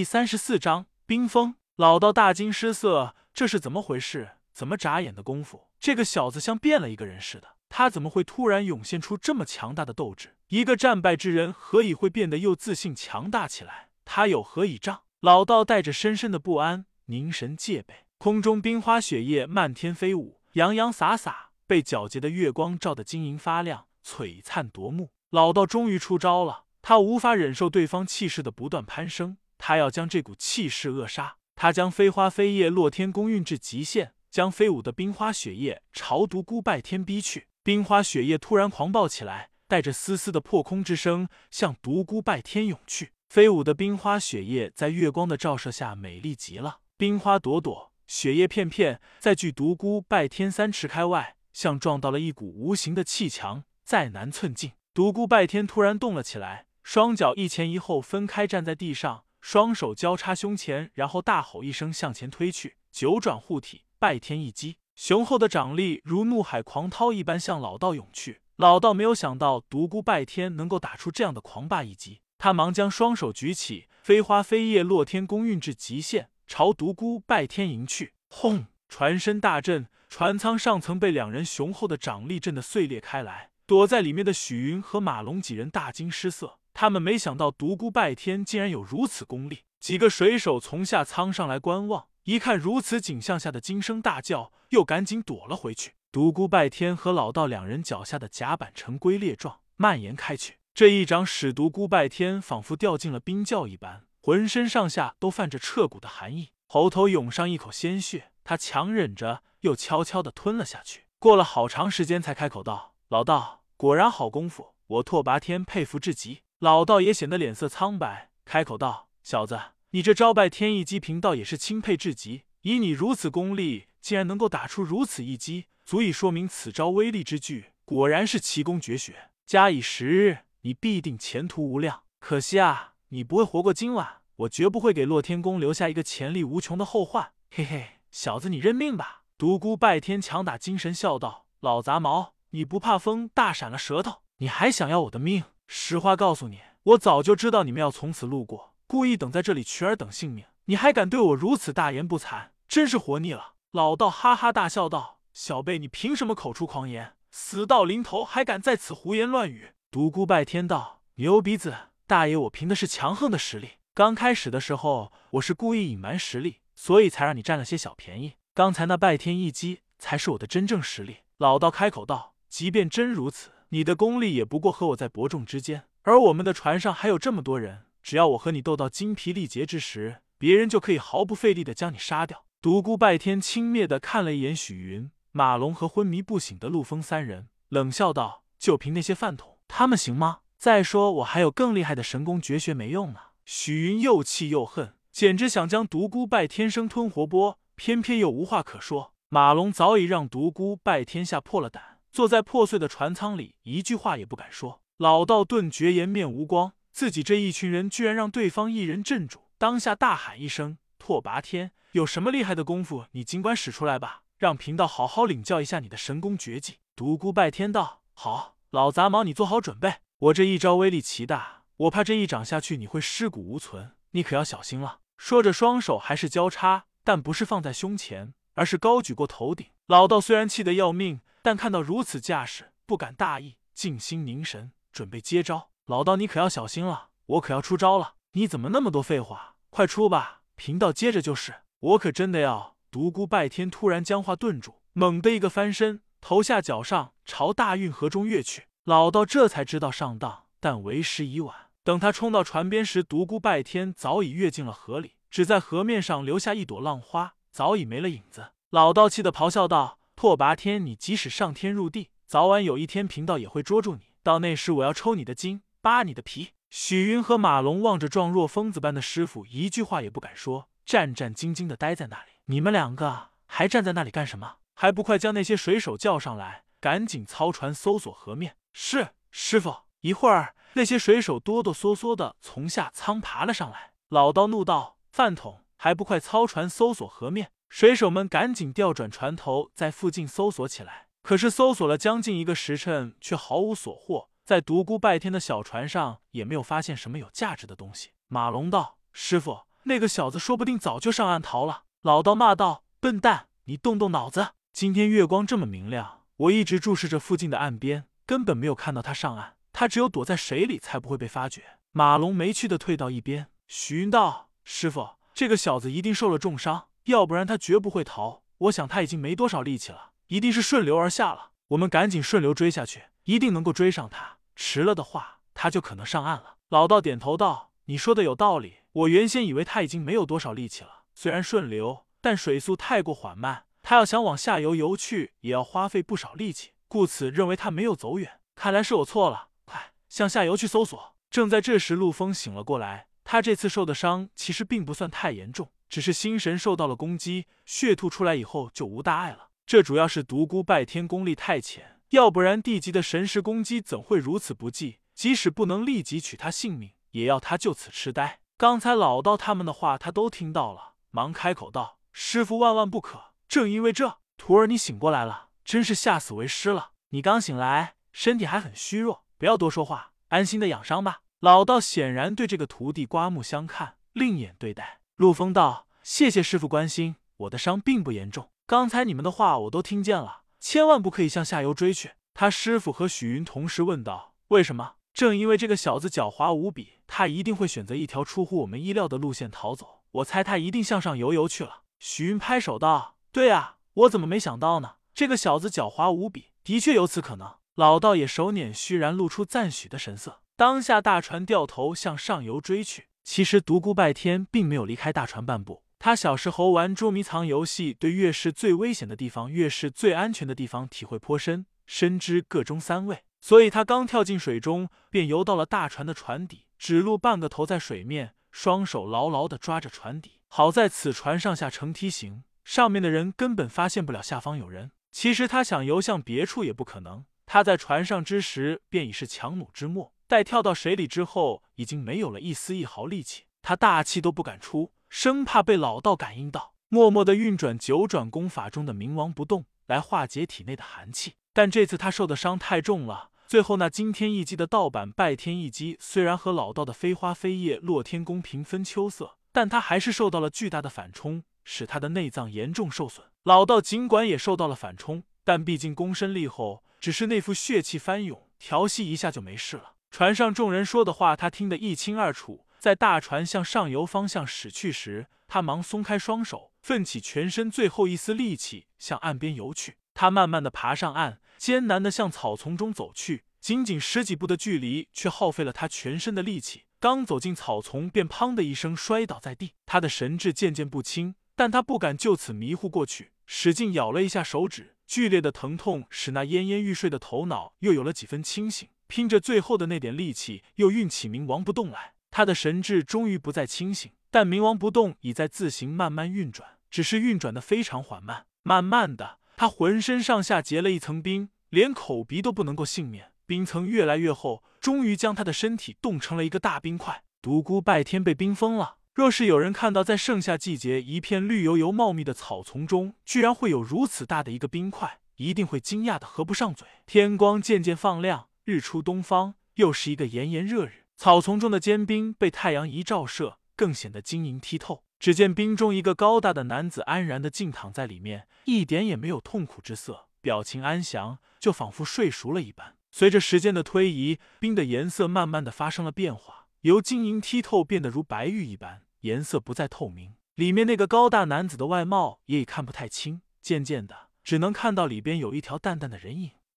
第三十四章冰封。老道大惊失色，这是怎么回事？怎么眨眼的功夫，这个小子像变了一个人似的？他怎么会突然涌现出这么强大的斗志？一个战败之人，何以会变得又自信强大起来？他有何倚仗？老道带着深深的不安，凝神戒备。空中冰花雪叶漫天飞舞，洋洋洒洒，被皎洁的月光照得晶莹发亮，璀璨夺目。老道终于出招了，他无法忍受对方气势的不断攀升，他要将这股气势扼杀。他将飞花飞叶落天宫运至极限，将飞舞的冰花雪叶朝独孤拜天逼去。冰花雪叶突然狂暴起来，带着丝丝的破空之声，向独孤拜天涌去。飞舞的冰花雪叶在月光的照射下美丽极了，冰花朵朵，雪叶片片，在距独孤拜天三尺开外，像撞到了一股无形的气墙，再难寸进。独孤拜天突然动了起来，双脚一前一后分开站在地上，双手交叉胸前，然后大吼一声向前推去，九转护体，拜天一击。雄厚的掌力如怒海狂涛一般向老道涌去。老道没有想到独孤拜天能够打出这样的狂霸一击。他忙将双手举起，飞花飞叶落天宫运至极限，朝独孤拜天迎去。轰！船身大震，船舱上层被两人雄厚的掌力震得碎裂开来。躲在里面的许云和马龙几人大惊失色，他们没想到独孤拜天竟然有如此功力。几个水手从下舱上来观望，一看如此景象下的惊声大叫，又赶紧躲了回去。独孤拜天和老道两人脚下的甲板呈龟裂状蔓延开去。这一掌使独孤拜天仿佛掉进了冰窖一般，浑身上下都泛着彻骨的寒意，喉头涌上一口鲜血。他强忍着，又悄悄地吞了下去。过了好长时间，才开口道：“老道，果然好功夫，我拓跋天佩服至极。”老道也显得脸色苍白，开口道：“小子，你这招拜天一击，贫道也是钦佩至极。以你如此功力，竟然能够打出如此一击，足以说明此招威力之巨，果然是奇功绝学。加以时日。”你必定前途无量，可惜啊，你不会活过今晚。我绝不会给洛天宫留下一个潜力无穷的后患。嘿嘿，小子，你认命吧。独孤拜天强打精神笑道：“老杂毛，你不怕风大闪了舌头？你还想要我的命？实话告诉你，我早就知道你们要从此路过，故意等在这里取尔等性命。你还敢对我如此大言不惭，真是活腻了。”老道哈哈大笑道：“小辈，你凭什么口出狂言？死到临头还敢在此胡言乱语？”独孤拜天道：“牛鼻子大爷，我凭的是强横的实力。刚开始的时候，我是故意隐瞒实力，所以才让你占了些小便宜。刚才那拜天一击，才是我的真正实力。”老道开口道：“即便真如此，你的功力也不过和我在伯仲之间。而我们的船上还有这么多人，只要我和你斗到精疲力竭之时，别人就可以毫不费力的将你杀掉。”独孤拜天轻蔑的看了一眼许云、马龙和昏迷不醒的陆枫三人，冷笑道：“就凭那些饭桶！”他们行吗？再说我还有更厉害的神功绝学没用呢。许云又气又恨，简直想将独孤拜天生吞活剥，偏偏又无话可说。马龙早已让独孤拜天吓破了胆，坐在破碎的船舱里，一句话也不敢说。老道顿觉颜面无光，自己这一群人居然让对方一人镇住，当下大喊一声：“拓跋天，有什么厉害的功夫，你尽管使出来吧，让贫道好好领教一下你的神功绝技。”独孤拜天道：“好。”老杂毛，你做好准备！我这一招威力奇大，我怕这一掌下去你会尸骨无存，你可要小心了。说着，双手还是交叉，但不是放在胸前，而是高举过头顶。老道虽然气得要命，但看到如此架势，不敢大意，静心凝神，准备接招。老道，你可要小心了，我可要出招了！你怎么那么多废话？快出吧，贫道接着就是。我可真的要……独孤拜天突然将话顿住，猛地一个翻身。头下脚上朝大运河中跃去，老道这才知道上当，但为时已晚。等他冲到船边时，独孤拜天早已跃进了河里，只在河面上留下一朵浪花，早已没了影子。老道气得咆哮道：“拓跋天，你即使上天入地，早晚有一天贫道也会捉住你。到那时，我要抽你的筋，扒你的皮。”许云和马龙望着状若疯子般的师傅，一句话也不敢说，战战兢兢的待在那里。你们两个还站在那里干什么？还不快将那些水手叫上来，赶紧操船搜索河面。是师傅。一会儿，那些水手哆哆嗦嗦的从下舱爬了上来。老刀怒道：“饭桶，还不快操船搜索河面！”水手们赶紧调转船头，在附近搜索起来。可是搜索了将近一个时辰，却毫无所获。在独孤拜天的小船上，也没有发现什么有价值的东西。马龙道：“师傅，那个小子说不定早就上岸逃了。老道骂道：“笨蛋，你动动脑子！今天月光这么明亮，我一直注视着附近的岸边，根本没有看到他上岸。他只有躲在水里，才不会被发觉。”马龙没趣的退到一边。许云道：“师傅，这个小子一定受了重伤，要不然他绝不会逃。我想他已经没多少力气了，一定是顺流而下了。我们赶紧顺流追下去，一定能够追上他。迟了的话，他就可能上岸了。”老道点头道：“你说的有道理。我原先以为他已经没有多少力气了，虽然顺流，但水速太过缓慢，他要想往下游游去，也要花费不少力气，故此认为他没有走远。看来是我错了，快向下游去搜索。”正在这时，陆风醒了过来。他这次受的伤其实并不算太严重，只是心神受到了攻击，血吐出来以后就无大碍了。这主要是独孤拜天功力太浅，要不然地级的神识攻击怎会如此不济？即使不能立即取他性命，也要他就此痴呆。刚才老道他们的话他都听到了，忙开口道：“师傅万万不可！正因为这，徒儿你醒过来了，真是吓死为师了。你刚醒来，身体还很虚弱，不要多说话，安心的养伤吧。”老道显然对这个徒弟刮目相看，另眼对待。陆风道：“谢谢师傅关心，我的伤并不严重。刚才你们的话我都听见了，千万不可以向下游追去。”他师傅和许云同时问道：“为什么？”正因为这个小子狡猾无比，他一定会选择一条出乎我们意料的路线逃走。我猜他一定向上游游去了。许云拍手道：“对啊，我怎么没想到呢？这个小子狡猾无比，的确有此可能。”老道也手捻虚然，露出赞许的神色。当下大船掉头向上游追去。其实独孤拜天并没有离开大船半步。他小时候玩捉迷藏游戏，对越是最危险的地方，越是最安全的地方体会颇深，深知各中三味。所以他刚跳进水中，便游到了大船的船底，只露半个头在水面，双手牢牢的抓着船底。好在此船上下呈梯形，上面的人根本发现不了下方有人。其实他想游向别处也不可能。他在船上之时便已是强弩之末。待跳到水里之后，已经没有了一丝一毫力气，他大气都不敢出，生怕被老道感应到，默默的运转九转功法中的冥王不动来化解体内的寒气。但这次他受的伤太重了，最后那惊天一击的盗版拜天一击，虽然和老道的飞花飞叶落天功平分秋色，但他还是受到了巨大的反冲，使他的内脏严重受损。老道尽管也受到了反冲，但毕竟功深力厚，只是那副血气翻涌，调息一下就没事了。船上众人说的话，他听得一清二楚。在大船向上游方向驶去时，他忙松开双手，奋起全身最后一丝力气向岸边游去。他慢慢的爬上岸，艰难的向草丛中走去。仅仅十几步的距离，却耗费了他全身的力气。刚走进草丛，便砰的一声摔倒在地。他的神志渐渐不清，但他不敢就此迷糊过去，使劲咬了一下手指。剧烈的疼痛使那奄奄欲睡的头脑又有了几分清醒。拼着最后的那点力气，又运起冥王不动来。他的神智终于不再清醒，但冥王不动已在自行慢慢运转，只是运转的非常缓慢。慢慢的，他浑身上下结了一层冰，连口鼻都不能够幸免。冰层越来越厚，终于将他的身体冻成了一个大冰块。独孤拜天被冰封了。若是有人看到在盛夏季节一片绿油油茂密的草丛中，居然会有如此大的一个冰块，一定会惊讶的合不上嘴。天光渐渐放亮。日出东方，又是一个炎炎热日。草丛中的坚冰被太阳一照射，更显得晶莹剔透。只见冰中一个高大的男子安然的静躺在里面，一点也没有痛苦之色，表情安详，就仿佛睡熟了一般。随着时间的推移，冰的颜色慢慢的发生了变化，由晶莹剔透变得如白玉一般，颜色不再透明。里面那个高大男子的外貌也已看不太清，渐渐的只能看到里边有一条淡淡的人影。